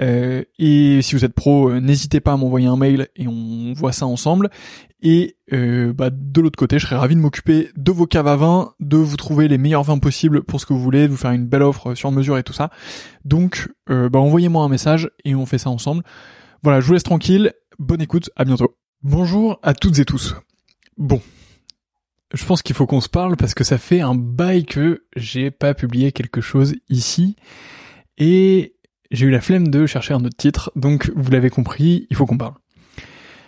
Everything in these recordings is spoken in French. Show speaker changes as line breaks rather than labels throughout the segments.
Euh, et si vous êtes pro, euh, n'hésitez pas à m'envoyer un mail et on voit ça ensemble. Et euh, bah, de l'autre côté, je serais ravi de m'occuper de vos caves à vin, de vous trouver les meilleurs vins possibles pour ce que vous voulez, de vous faire une belle offre sur mesure et tout ça. Donc, bah, envoyez-moi un message et on fait ça ensemble. Voilà, je vous laisse tranquille. Bonne écoute, à bientôt. Bonjour à toutes et tous. Bon, je pense qu'il faut qu'on se parle parce que ça fait un bail que j'ai pas publié quelque chose ici et j'ai eu la flemme de chercher un autre titre, donc vous l'avez compris, il faut qu'on parle.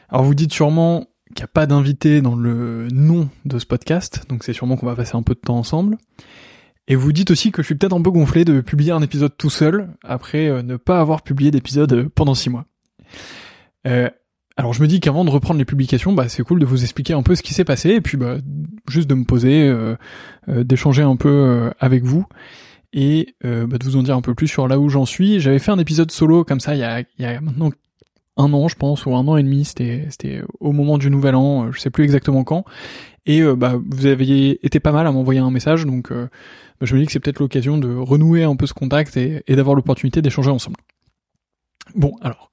Alors vous dites sûrement qu'il n'y a pas d'invité dans le nom de ce podcast, donc c'est sûrement qu'on va passer un peu de temps ensemble. Et vous dites aussi que je suis peut-être un peu gonflé de publier un épisode tout seul après euh, ne pas avoir publié d'épisode pendant six mois. Euh, alors je me dis qu'avant de reprendre les publications, bah c'est cool de vous expliquer un peu ce qui s'est passé et puis bah juste de me poser, euh, euh, d'échanger un peu euh, avec vous et bah, de vous en dire un peu plus sur là où j'en suis. J'avais fait un épisode solo comme ça il y a, il y a maintenant un an je pense ou un an et demi, c'était au moment du nouvel an, je sais plus exactement quand. Et bah vous aviez été pas mal à m'envoyer un message donc bah, je me dis que c'est peut-être l'occasion de renouer un peu ce contact et, d'avoir l'opportunité d'échanger ensemble. Bon alors.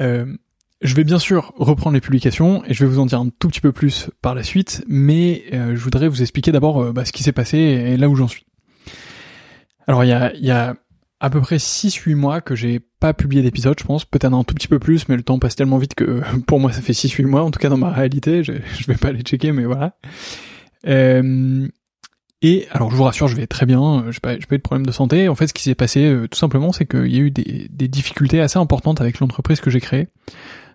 Euh, je vais bien sûr reprendre les publications et je vais vous en dire un tout petit peu plus par la suite, mais euh, je voudrais vous expliquer d'abord euh, bah, ce qui s'est passé et là où j'en suis. Alors il y a, y a à peu près 6-8 mois que j'ai pas publié d'épisode, je pense, peut-être un tout petit peu plus, mais le temps passe tellement vite que pour moi ça fait 6-8 mois, en tout cas dans ma réalité, je, je vais pas les checker, mais voilà. Euh, et alors je vous rassure, je vais très bien, j'ai pas, pas eu de problème de santé. En fait, ce qui s'est passé tout simplement, c'est qu'il y a eu des, des difficultés assez importantes avec l'entreprise que j'ai créée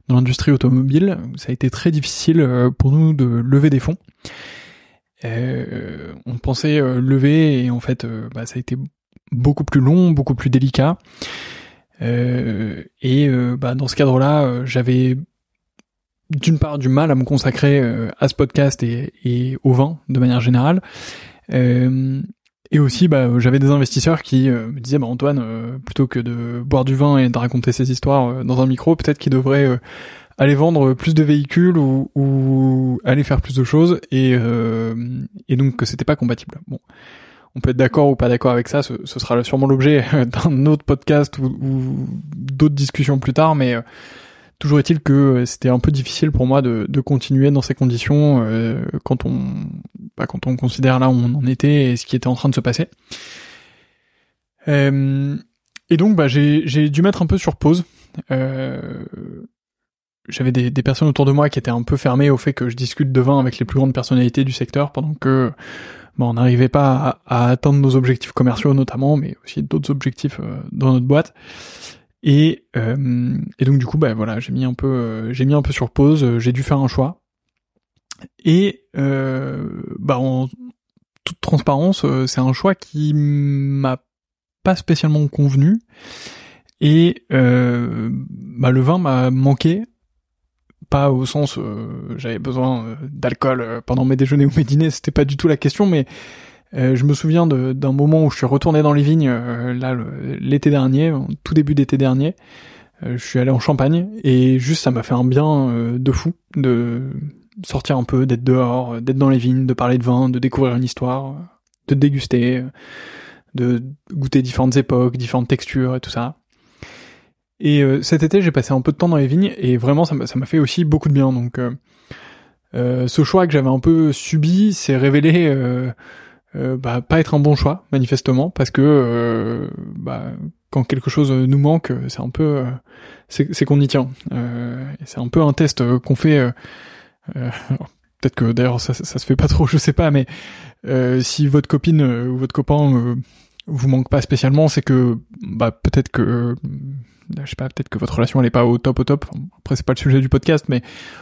dans l'industrie automobile. Ça a été très difficile euh, pour nous de lever des fonds. Euh, on pensait euh, lever et en fait bah, ça a été beaucoup plus long, beaucoup plus délicat. et bah, dans ce cadre-là, j'avais d'une part du mal à me consacrer à ce podcast et, au vin de manière générale. et aussi, bah, j'avais des investisseurs qui me disaient, bah, Antoine, plutôt que de boire du vin et de raconter ces histoires dans un micro, peut-être qu'il devrait aller vendre plus de véhicules ou, aller faire plus de choses et, euh, et donc que c'était pas compatible. Bon, on peut être d'accord ou pas d'accord avec ça, ce, sera sûrement l'objet d'un autre podcast ou, d'autres discussions plus tard, mais euh, toujours est-il que c'était un peu difficile pour moi de, continuer dans ces conditions euh, quand on bah, quand on considère là où on en était et ce qui était en train de se passer. Euh, et donc bah, j'ai dû mettre un peu sur pause. Euh, j'avais des, des, personnes autour de moi qui étaient un peu fermées au fait que je discute de vin avec les plus grandes personnalités du secteur pendant que bon, on n'arrivait pas à, atteindre nos objectifs commerciaux notamment, mais aussi d'autres objectifs euh, dans notre boîte. Et, euh, et donc du coup, bah voilà, j'ai mis un peu, euh, j'ai mis un peu sur pause. J'ai dû faire un choix. Et bah en toute transparence, c'est un choix qui m'a pas spécialement convenu. Et bah, le vin m'a manqué pas au sens euh, j'avais besoin euh, d'alcool euh, pendant mes déjeuners ou mes dîners, c'était pas du tout la question, mais je me souviens d'un moment où je suis retourné dans les vignes là l'été dernier, tout début d'été dernier. je suis allé en Champagne et juste ça m'a fait un bien de fou de sortir un peu, d'être dehors, d'être dans les vignes, de parler de vin, de découvrir une histoire, de déguster, de goûter différentes époques, différentes textures et tout ça. Et euh, cet été, j'ai passé un peu de temps dans les vignes et vraiment, ça m'a fait aussi beaucoup de bien. Donc, euh, euh, ce choix que j'avais un peu subi s'est révélé bah, pas être un bon choix, manifestement, parce que bah, quand quelque chose nous manque, c'est un peu, c'est qu'on y tient. c'est un peu un test qu'on fait. Peut-être que d'ailleurs ça, ça, se fait pas trop, je sais pas, mais si votre copine ou votre copain vous manque pas spécialement, c'est que bah peut-être que je sais pas, peut-être que votre relation elle est pas au top au top. Après c'est pas le sujet du podcast, mais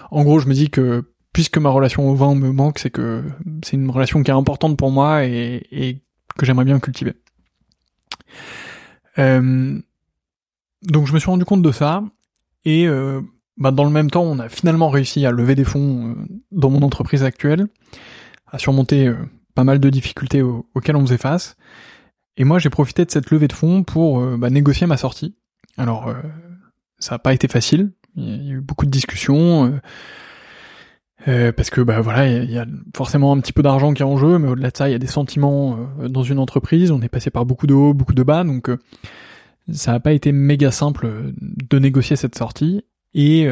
en gros je me dis que puisque ma relation au vin me manque, c'est que c'est une relation qui est importante pour moi et, et que j'aimerais bien cultiver. Euh, donc je me suis rendu compte de ça et euh, bah, dans le même temps on a finalement réussi à lever des fonds euh, dans mon entreprise actuelle, à surmonter euh, pas mal de difficultés auxquelles on faisait face. Et moi j'ai profité de cette levée de fonds pour bah, négocier ma sortie. Alors, euh, ça n'a pas été facile. Il y a eu beaucoup de discussions. Euh, euh, parce que bah voilà, il y, a forcément un petit peu d'argent qui est en jeu, mais au-delà de ça, il y a des sentiments dans une entreprise. On est passé par beaucoup de hauts, beaucoup de bas, donc ça n'a pas été méga simple de négocier cette sortie. Et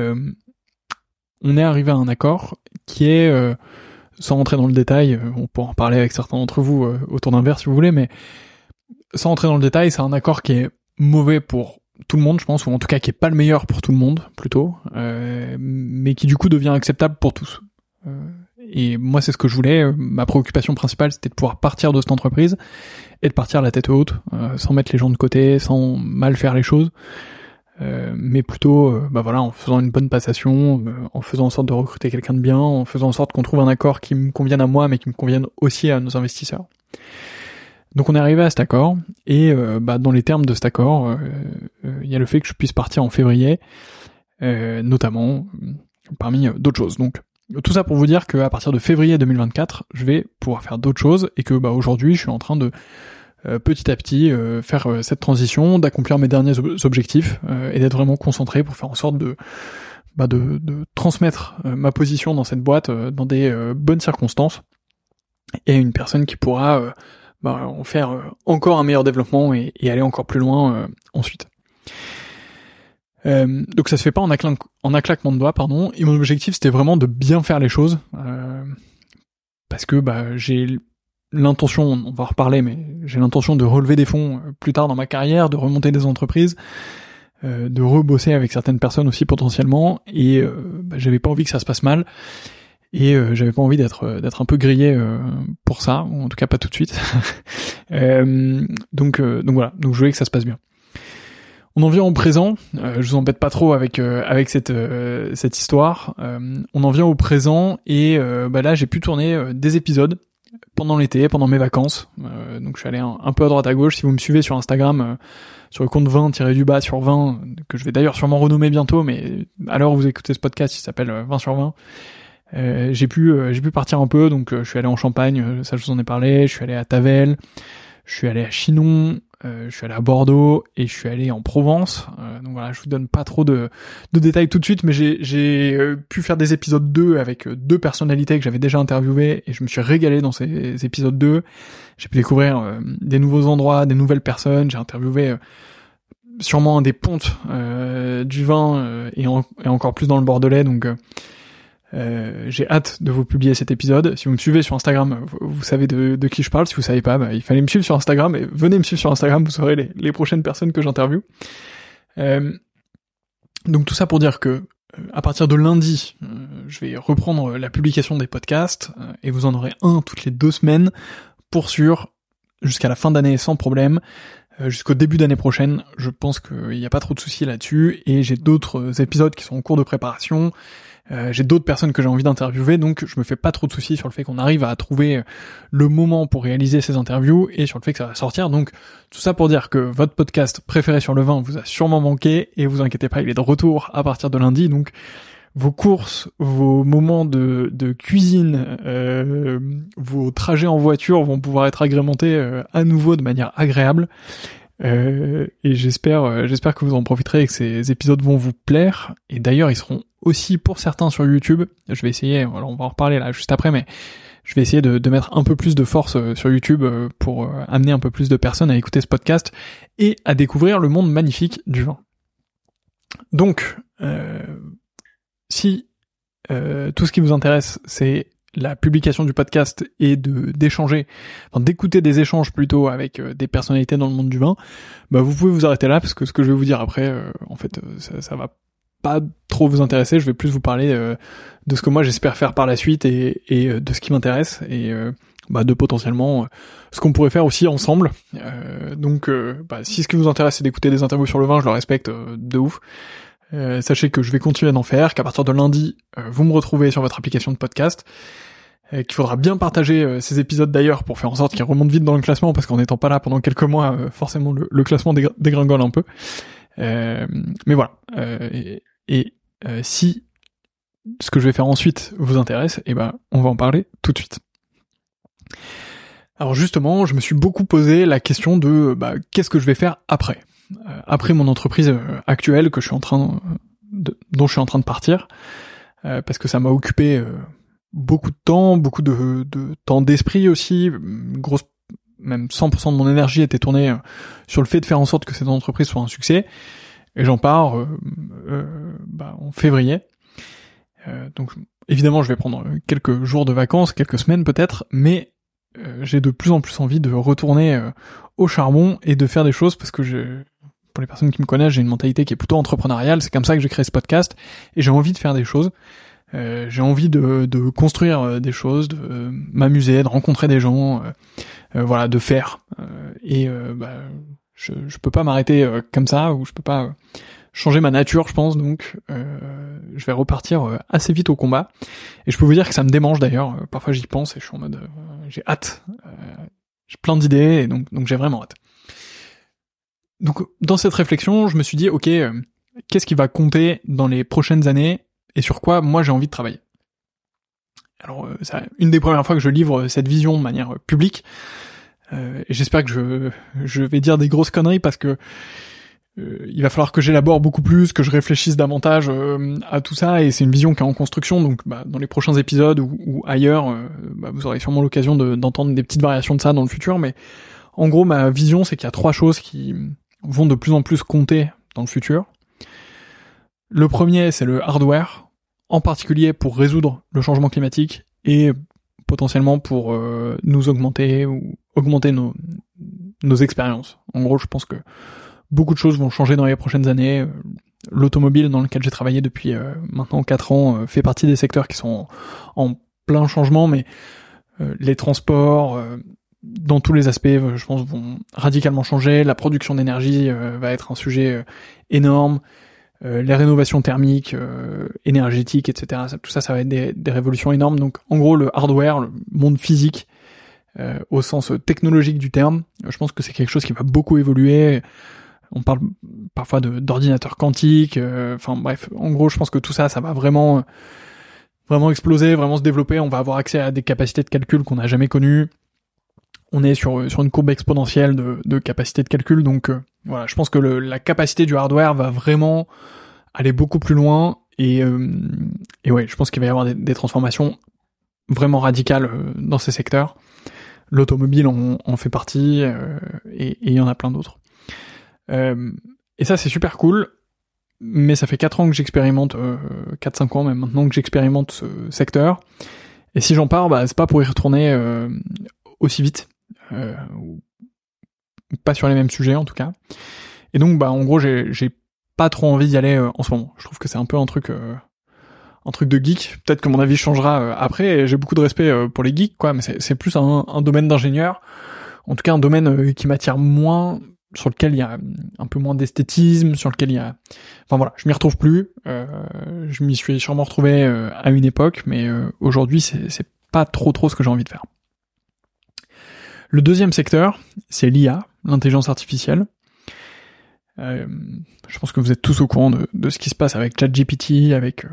on est arrivé à un accord qui est, sans rentrer dans le détail, on pourra en parler avec certains d'entre vous autour d'un verre si vous voulez, mais sans rentrer dans le détail, c'est un accord qui est mauvais pour tout le monde, je pense, ou en tout cas qui est pas le meilleur pour tout le monde, plutôt, euh, mais qui du coup devient acceptable pour tous. Euh, et moi, c'est ce que je voulais. Ma préoccupation principale, c'était de pouvoir partir de cette entreprise et de partir la tête haute, euh, sans mettre les gens de côté, sans mal faire les choses, euh, mais plutôt, euh, bah voilà, en faisant une bonne passation, en faisant en sorte de recruter quelqu'un de bien, en faisant en sorte qu'on trouve un accord qui me convienne à moi, mais qui me convienne aussi à nos investisseurs. Donc on est arrivé à cet accord, et euh, bah, dans les termes de cet accord, euh, euh, il y a le fait que je puisse partir en février, notamment parmi d'autres choses. Donc tout ça pour vous dire qu'à partir de février 2024, je vais pouvoir faire d'autres choses, et que bah, aujourd'hui je suis en train de petit à petit faire cette transition, d'accomplir mes derniers objectifs, et d'être vraiment concentré pour faire en sorte de bah, de, de, transmettre ma position dans cette boîte dans des bonnes circonstances et une personne qui pourra bah, faire euh, encore un meilleur développement et, aller encore plus loin euh, ensuite. Euh, donc ça se fait pas en, en un claquement de doigts, pardon. Et mon objectif c'était vraiment de bien faire les choses euh, parce que bah j'ai l'intention, on va reparler, mais j'ai l'intention de relever des fonds plus tard dans ma carrière, de remonter des entreprises, euh, de rebosser avec certaines personnes aussi potentiellement, et bah, j'avais pas envie que ça se passe mal et euh, j'avais pas envie d'être euh, d'être un peu grillé euh, pour ça ou en tout cas pas tout de suite. Donc donc voilà. Donc je voulais que ça se passe bien. On en vient au présent. Je vous embête pas trop avec avec cette cette histoire. On en vient au présent et bah là j'ai pu tourner des épisodes pendant l'été pendant mes vacances. Donc je suis allé un, peu à droite à gauche. Si vous me suivez sur Instagram sur le compte 20 tiré du bas sur 20 que je vais d'ailleurs sûrement renommer bientôt mais à l'heure où vous écoutez ce podcast il s'appelle 20 sur 20 euh, j'ai pu euh, j'ai pu partir un peu donc euh, je suis allé en Champagne ça je vous en ai parlé je suis allé à Tavel Je suis allé à Chinon, euh, je suis allé à Bordeaux et je suis allé en Provence. Euh, donc voilà, je vous donne pas trop de, de détails tout de suite, mais j'ai euh, pu faire des épisodes 2 avec deux personnalités que j'avais déjà interviewées et je me suis régalé dans ces épisodes 2. J'ai pu découvrir des nouveaux endroits, des nouvelles personnes. J'ai interviewé sûrement un des pontes du vin et, et, encore plus dans le Bordelais. Donc euh, j'ai hâte de vous publier cet épisode. Si vous me suivez sur Instagram, vous, savez de, qui je parle. Si vous savez pas, bah, il fallait me suivre sur Instagram et venez me suivre sur Instagram, vous saurez les, les prochaines personnes que j'interviewe. Euh, donc tout ça pour dire que euh, à partir de lundi, euh, je vais reprendre la publication des podcasts et vous en aurez un toutes les deux semaines pour sûr jusqu'à la fin d'année sans problème. Jusqu'au début d'année prochaine, je pense qu'il n'y a pas trop de soucis là-dessus et j'ai d'autres épisodes qui sont en cours de préparation. Euh, j'ai d'autres personnes que j'ai envie d'interviewer, donc je me fais pas trop de soucis sur le fait qu'on arrive à trouver le moment pour réaliser ces interviews et sur le fait que ça va sortir. Donc tout ça pour dire que votre podcast préféré sur le vin vous a sûrement manqué et vous inquiétez pas, il est de retour à partir de lundi. Donc vos courses, vos moments de, cuisine, euh, vos trajets en voiture vont pouvoir être agrémentés euh, à nouveau de manière agréable. Euh, et j'espère, euh, j'espère que vous en profiterez et que ces épisodes vont vous plaire. Et d'ailleurs, ils seront aussi pour certains sur YouTube. Je vais essayer, on va en reparler là juste après, mais je vais essayer de, mettre un peu plus de force euh, sur YouTube pour amener un peu plus de personnes à écouter ce podcast et à découvrir le monde magnifique du vin. Donc, si tout ce qui vous intéresse, c'est la publication du podcast et de d'échanger, enfin, d'écouter des échanges plutôt avec euh, des personnalités dans le monde du vin, bah vous pouvez vous arrêter là parce que ce que je vais vous dire après, euh, en fait, euh, ça, ça, va pas trop vous intéresser. Je vais plus vous parler de ce que moi j'espère faire par la suite et, et de ce qui m'intéresse et bah, de potentiellement ce qu'on pourrait faire aussi ensemble. donc, bah, si ce qui vous intéresse c'est d'écouter des interviews sur le vin, je le respecte de ouf. Euh, sachez que je vais continuer d'en faire, qu'à partir de lundi, euh, vous me retrouvez sur votre application de podcast, euh, qu'il faudra bien partager ces épisodes d'ailleurs pour faire en sorte qu'ils remontent vite dans le classement, parce qu'en n'étant pas là pendant quelques mois, forcément le, classement dégringole un peu. mais voilà. et, et si ce que je vais faire ensuite vous intéresse, eh ben on va en parler tout de suite. Alors justement, je me suis beaucoup posé la question de bah, qu'est-ce que je vais faire après? Euh, après mon entreprise euh, actuelle que je suis en train de, dont je suis en train de partir euh, parce que ça m'a occupé beaucoup de temps, beaucoup de, de temps d'esprit aussi, grosse même 100% de mon énergie était tournée sur le fait de faire en sorte que cette entreprise soit un succès. Et j'en pars euh, bah, en février. Euh, donc évidemment, je vais prendre quelques jours de vacances, quelques semaines peut-être, mais j'ai de plus en plus envie de retourner au charbon et de faire des choses parce que j'ai pour les personnes qui me connaissent, j'ai une mentalité qui est plutôt entrepreneuriale. C'est comme ça que j'ai créé ce podcast et j'ai envie de faire des choses. Euh, j'ai envie de, de, construire euh, des choses, de euh, m'amuser, de rencontrer des gens, euh, voilà, de faire. et bah, je, je peux pas m'arrêter comme ça ou je peux pas changer ma nature, je pense. Donc, je vais repartir assez vite au combat. Et je peux vous dire que ça me démange d'ailleurs. Parfois, j'y pense et je suis en mode, j'ai hâte. j'ai plein d'idées et donc donc j'ai vraiment hâte. Donc dans cette réflexion, je me suis dit, ok, euh, qu'est-ce qui va compter dans les prochaines années et sur quoi moi j'ai envie de travailler? Alors, euh, c'est une des premières fois que je livre cette vision de manière publique. Euh, et j'espère que je, je vais dire des grosses conneries parce que il va falloir que j'élabore beaucoup plus, que je réfléchisse davantage à tout ça, et c'est une vision qui est en construction, donc bah, dans les prochains épisodes ou, ailleurs, bah, vous aurez sûrement l'occasion d'entendre des petites variations de ça dans le futur, mais en gros ma vision c'est qu'il y a trois choses qui, vont de plus en plus compter dans le futur. Le premier, c'est le hardware, en particulier pour résoudre le changement climatique et potentiellement pour euh, nous augmenter ou augmenter nos, nos expériences. En gros, je pense que beaucoup de choses vont changer dans les prochaines années. L'automobile dans lequel j'ai travaillé depuis euh, maintenant 4 ans euh, fait partie des secteurs qui sont en, plein changement, mais les transports, dans tous les aspects, euh, je pense, vont radicalement changer. La production d'énergie euh, va être un sujet euh, énorme. les rénovations thermiques, énergétiques, etc. tout ça, ça va être des, des, révolutions énormes. Donc, en gros, le hardware, le monde physique, au sens technologique du terme, je pense que c'est quelque chose qui va beaucoup évoluer. On parle parfois d'ordinateurs quantiques. Enfin, bref, en gros, je pense que tout ça, ça va vraiment, vraiment exploser, vraiment se développer. On va avoir accès à des capacités de calcul qu'on n'a jamais connues on est sur sur une courbe exponentielle de, capacité de calcul. Donc euh, voilà, je pense que la capacité du hardware va vraiment aller beaucoup plus loin. Et, euh, et ouais, je pense qu'il va y avoir des, transformations vraiment radicales euh, dans ces secteurs. L'automobile en, fait partie et il y en a plein d'autres. et ça c'est super cool mais ça fait 4 ans que j'expérimente, euh, 4-5 ans même maintenant que j'expérimente ce secteur. Et si j'en pars, bah, c'est pas pour y retourner euh, aussi vite, euh, pas sur les mêmes sujets en tout cas. Et donc, bah, en gros, j'ai, pas trop envie d'y aller euh, en ce moment. Je trouve que c'est un peu un truc, euh, un truc de geek. Peut-être que mon avis changera après. J'ai beaucoup de respect pour les geeks, quoi, mais c'est, plus un, un domaine d'ingénieur. En tout cas, un domaine qui m'attire moins sur lequel il y a un peu moins d'esthétisme, sur lequel il y a, enfin voilà, je m'y retrouve plus. Euh, je m'y suis sûrement retrouvé euh, à une époque, mais euh, aujourd'hui c'est pas trop trop ce que j'ai envie de faire. Le deuxième secteur, c'est l'IA, l'intelligence artificielle. je pense que vous êtes tous au courant de, ce qui se passe avec ChatGPT, avec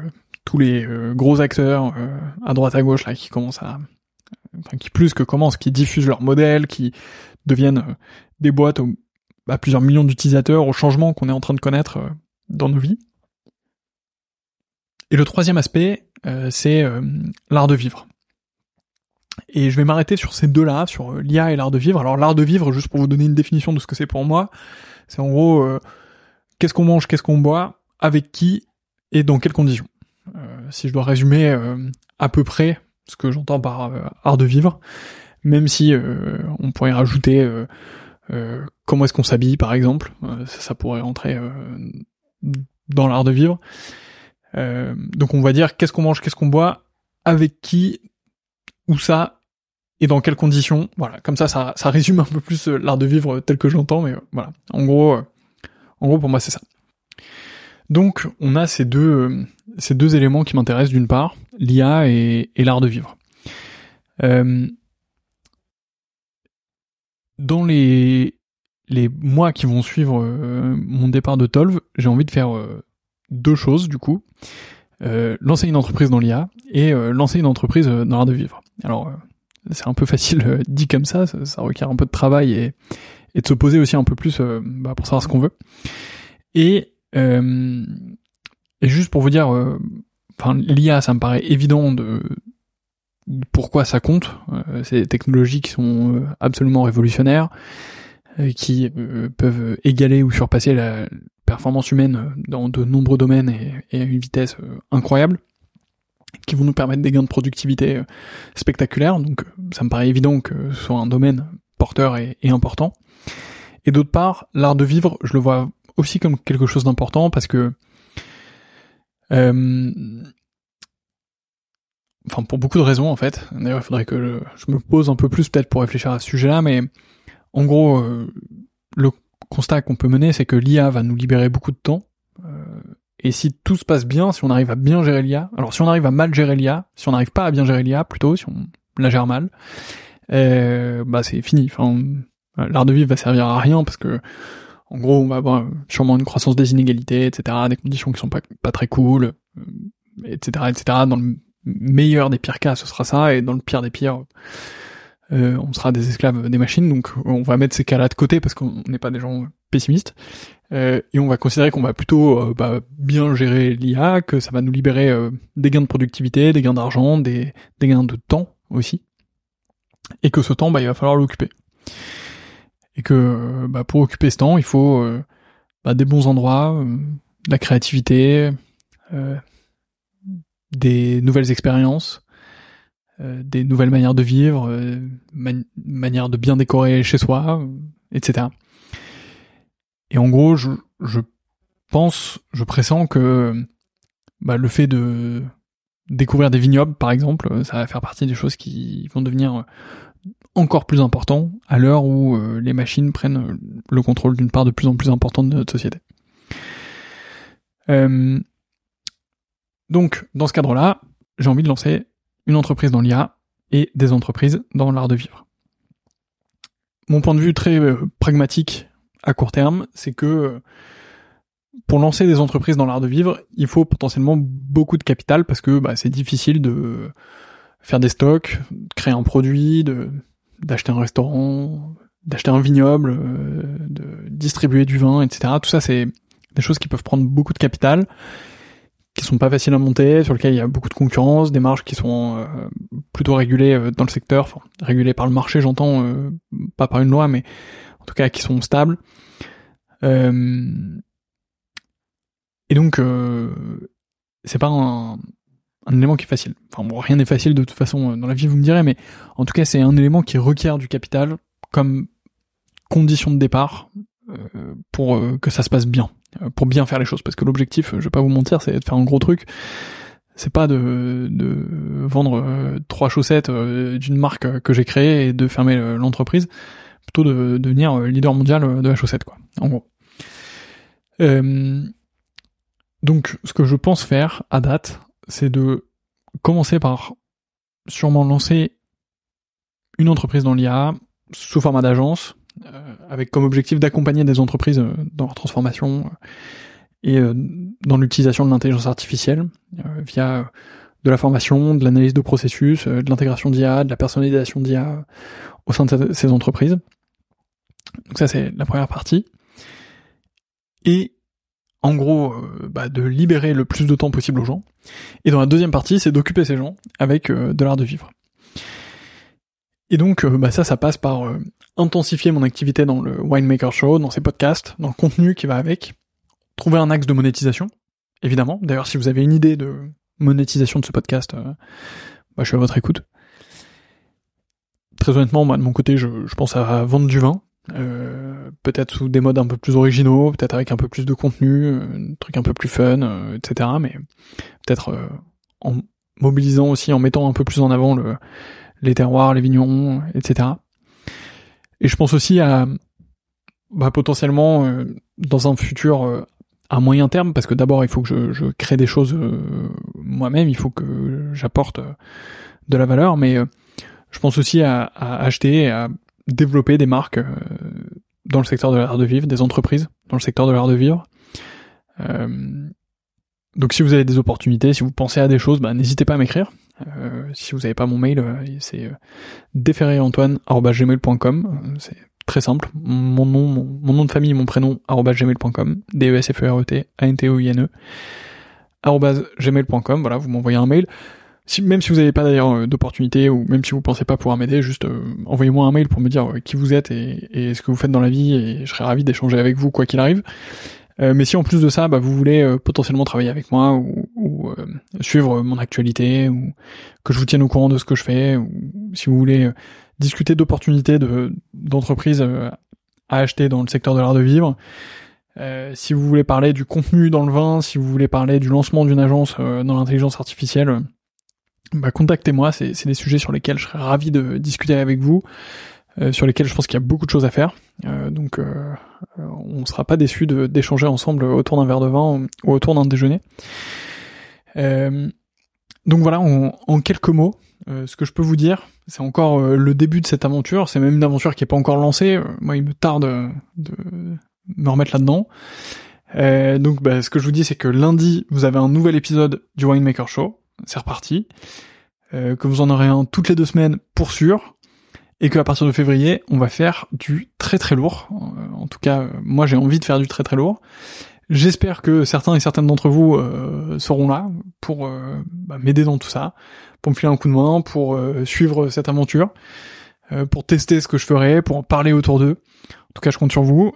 tous les gros acteurs à droite à gauche là qui commencent à, enfin qui plus que commencent, qui diffusent leurs modèles, qui deviennent des boîtes à plusieurs millions d'utilisateurs, au changement qu'on est en train de connaître euh, dans nos vies. Et le troisième aspect, euh, c'est euh, l'art de vivre. Et je vais m'arrêter sur ces deux-là, sur l'IA et l'art de vivre. Alors l'art de vivre, juste pour vous donner une définition de ce que c'est pour moi, c'est en gros qu'est-ce qu'on mange, qu'est-ce qu'on boit, avec qui et dans quelles conditions. si je dois résumer à peu près ce que j'entends par art de vivre, même si on pourrait rajouter euh, comment est-ce qu'on s'habille par exemple, euh, ça, pourrait rentrer euh, dans l'art de vivre. donc on va dire qu'est-ce qu'on mange, qu'est-ce qu'on boit, avec qui, où ça et dans quelles conditions. Voilà, comme ça, ça, ça résume un peu plus l'art de vivre tel que j'entends, mais voilà. En gros, en gros pour moi c'est ça. Donc on a ces deux ces deux éléments qui m'intéressent d'une part, l'IA et, l'art de vivre. Euh, dans les les mois qui vont suivre euh, mon départ de Tolv, j'ai envie de faire euh, deux choses du coup. Euh, lancer une entreprise dans l'IA et lancer une entreprise dans l'art de vivre. Alors c'est un peu facile dit comme ça, ça, requiert un peu de travail et, et de se poser aussi un peu plus bah, pour savoir ce qu'on veut. Et, juste pour vous dire, enfin l'IA ça me paraît évident de pourquoi ça compte. Euh, c'est des technologies qui sont euh, absolument révolutionnaires, euh, qui peuvent égaler ou surpasser la performance humaine dans de nombreux domaines et, à une vitesse incroyable, qui vont nous permettre des gains de productivité spectaculaires. Donc ça me paraît évident que ce soit un domaine porteur et, important. Et d'autre part, l'art de vivre, je le vois aussi comme quelque chose d'important parce que enfin pour beaucoup de raisons en fait. D'ailleurs, il faudrait que je, me pose un peu plus peut-être pour réfléchir à ce sujet-là, mais en gros, euh, le constat qu'on peut mener, c'est que l'IA va nous libérer beaucoup de temps. Euh, et si tout se passe bien, si on arrive à bien gérer l'IA, alors si on arrive à mal gérer l'IA, si on n'arrive pas à bien gérer l'IA, plutôt, si on la gère mal, euh, bah c'est fini. Enfin, l'art de vivre va servir à rien parce que en gros, on va avoir sûrement une croissance des inégalités, etc., des conditions qui sont pas, très cool, etc., etc., dans le meilleur des pires cas, ce sera ça, et dans le pire des pires, euh, on sera des esclaves des machines, donc on va mettre ces cas-là de côté parce qu'on n'est pas des gens pessimistes, euh, et on va considérer qu'on va plutôt euh, bah, bien gérer l'IA, que ça va nous libérer des gains de productivité, des gains d'argent, des, gains de temps aussi, et que ce temps, bah, il va falloir l'occuper. Et que bah, pour occuper ce temps, il faut bah, des bons endroits, de la créativité, des nouvelles expériences, euh, des nouvelles manières de vivre, euh, manières de bien décorer chez soi, etc. Et en gros, je, je pense, je pressens que bah, le fait de découvrir des vignobles, par exemple, ça va faire partie des choses qui vont devenir encore plus importants à l'heure où euh, les machines prennent le contrôle d'une part de plus en plus importante de notre société. Euh, donc, dans ce cadre-là, j'ai envie de lancer une entreprise dans l'IA et des entreprises dans l'art de vivre. Mon point de vue très euh, pragmatique à court terme, c'est que euh, pour lancer des entreprises dans l'art de vivre, il faut potentiellement beaucoup de capital parce que bah, c'est difficile de faire des stocks, de créer un produit, d'acheter un restaurant, d'acheter un vignoble, de distribuer du vin, etc. Tout ça, c'est des choses qui peuvent prendre beaucoup de capital, qui sont pas faciles à monter, sur lesquelles il y a beaucoup de concurrence, des marges qui sont plutôt régulées dans le secteur, enfin régulées par le marché, j'entends, pas par une loi, mais en tout cas qui sont stables. Euh, et donc, euh, c'est pas un, élément qui est facile. Enfin rien n'est facile de toute façon euh, dans la vie, vous me direz, mais en tout cas, c'est un élément qui requiert du capital comme condition de départ pour que ça se passe bien, pour bien faire les choses. Parce que l'objectif, je vais pas vous mentir, c'est de faire un gros truc. C'est pas de vendre trois chaussettes d'une marque que j'ai créée et de fermer l'entreprise, plutôt de, devenir leader mondial de la chaussette, quoi. En gros. Euh, donc, ce que je pense faire à date, c'est de commencer par sûrement lancer une entreprise dans l'IA sous format d'agence, euh, avec comme objectif d'accompagner des entreprises euh, dans leur transformation euh, et dans l'utilisation de l'intelligence artificielle via de la formation, de l'analyse de processus, de l'intégration d'IA, de la personnalisation d'IA au sein de ces entreprises. Donc ça c'est la première partie. Et en gros, euh, bah, de libérer le plus de temps possible aux gens. Et dans la deuxième partie, c'est d'occuper ces gens avec euh, de l'art de vivre. Et donc, euh, bah, ça, ça passe par intensifier mon activité dans le Winemaker Show, dans ces podcasts, dans le contenu qui va avec, trouver un axe de monétisation, évidemment. D'ailleurs, si vous avez une idée de monétisation de ce podcast, bah, je suis à votre écoute. Très honnêtement, moi, de mon côté, je pense à vendre du vin. Euh, peut-être sous des modes un peu plus originaux, peut-être avec un peu plus de contenu, un truc un peu plus fun, euh, etc. Mais peut-être euh, en mobilisant aussi, en mettant un peu plus en avant le, les terroirs, les vignons, etc. Et je pense aussi à bah, potentiellement dans un futur à moyen terme, parce que d'abord il faut que je, je crée des choses moi-même, il faut que j'apporte de la valeur, mais je pense aussi à, à acheter, à développer des marques euh, dans le secteur de l'art de vivre, des entreprises dans le secteur de l'art de vivre. Euh, donc si vous avez des opportunités, si vous pensez à des choses, bah, n'hésitez pas à m'écrire. Euh, si vous n'avez pas mon mail, c'est euh, c'est très simple. Mon nom, mon, nom de famille, mon prénom, gmail.com, d e s f e r e t a n t o i n e gmail.com, voilà, vous m'envoyez un mail. Si, même si vous n'avez pas d'ailleurs euh, d'opportunité ou même si vous pensez pas pouvoir m'aider, juste euh, envoyez-moi un mail pour me dire euh, qui vous êtes et, ce que vous faites dans la vie et je serai ravi d'échanger avec vous quoi qu'il arrive. mais si en plus de ça, bah, vous voulez potentiellement travailler avec moi ou, suivre mon actualité ou que je vous tienne au courant de ce que je fais ou si vous voulez discuter d'opportunités de d'entreprises à acheter dans le secteur de l'art de vivre, si vous voulez parler du contenu dans le vin, si vous voulez parler du lancement d'une agence dans l'intelligence artificielle, bah, contactez-moi, c'est des sujets sur lesquels je serais ravi de discuter avec vous, euh, sur lesquels je pense qu'il y a beaucoup de choses à faire. Euh, donc euh, on ne sera pas déçu d'échanger ensemble autour d'un verre de vin ou autour d'un déjeuner. donc voilà, en, quelques mots, ce que je peux vous dire, c'est encore le début de cette aventure, c'est même une aventure qui n'est pas encore lancée, moi il me tarde de me remettre là-dedans. donc bah, ce que je vous dis c'est que lundi vous avez un nouvel épisode du Winemaker Show, c'est reparti. Euh, que vous en aurez un toutes les deux semaines pour sûr. Et qu'à partir de février, on va faire du très très lourd. Euh, en tout cas, moi j'ai envie de faire du très très lourd. J'espère que certains et certaines d'entre vous euh, seront là pour bah, m'aider dans tout ça, pour me filer un coup de main, pour suivre cette aventure, pour tester ce que je ferai, pour en parler autour d'eux. En tout cas, je compte sur vous.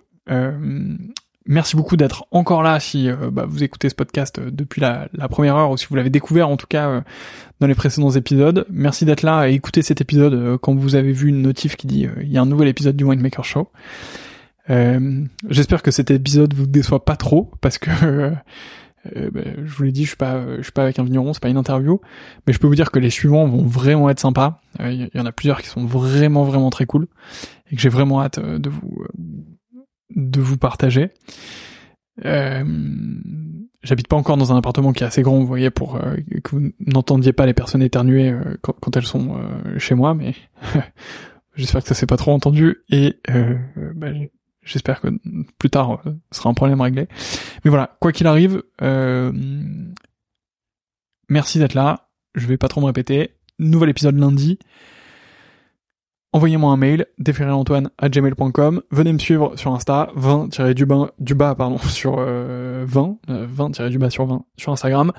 Merci beaucoup d'être encore là si euh, bah, vous écoutez ce podcast euh, depuis la, première heure ou si vous l'avez découvert en tout cas euh, dans les précédents épisodes. Merci d'être là et écouter cet épisode quand vous avez vu une notif qui dit il y a un nouvel épisode du Winemaker Show. J'espère que cet épisode vous déçoit pas trop parce que bah, je vous l'ai dit, je suis pas, je suis pas avec un vigneron, c'est pas une interview, mais je peux vous dire que les suivants vont vraiment être sympas. Il y en a plusieurs qui sont vraiment vraiment très cool et que j'ai vraiment hâte de vous de vous partager. Euh, J'habite pas encore dans un appartement qui est assez grand, vous voyez, pour euh, que vous n'entendiez pas les personnes éternuer euh, quand, elles sont euh, chez moi, mais j'espère que ça s'est pas trop entendu et bah, j'espère que plus tard ce sera un problème réglé. Mais voilà, quoi qu'il arrive, merci d'être là. Je vais pas trop me répéter. Nouvel épisode lundi. Envoyez-moi un mail, gmail.com venez me suivre sur Insta, 20-du-bas, du bas, pardon, sur euh, 20, 20-du-bas sur 20 sur Instagram.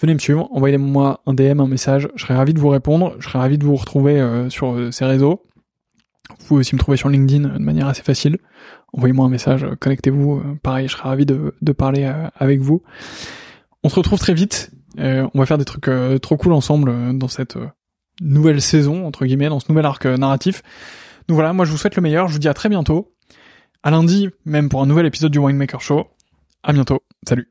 Venez me suivre, envoyez-moi un DM, un message, je serai ravi de vous répondre, je serai ravi de vous retrouver euh, sur euh, ces réseaux. Vous pouvez aussi me trouver sur LinkedIn de manière assez facile. Envoyez-moi un message, connectez-vous, pareil, je serai ravi de, de parler avec vous. On se retrouve très vite, on va faire des trucs trop cool ensemble dans cette nouvelle saison, entre guillemets, dans ce nouvel arc euh, narratif. Donc voilà, moi je vous souhaite le meilleur, je vous dis à très bientôt. À lundi, même pour un nouvel épisode du Winemaker Show. À bientôt. Salut.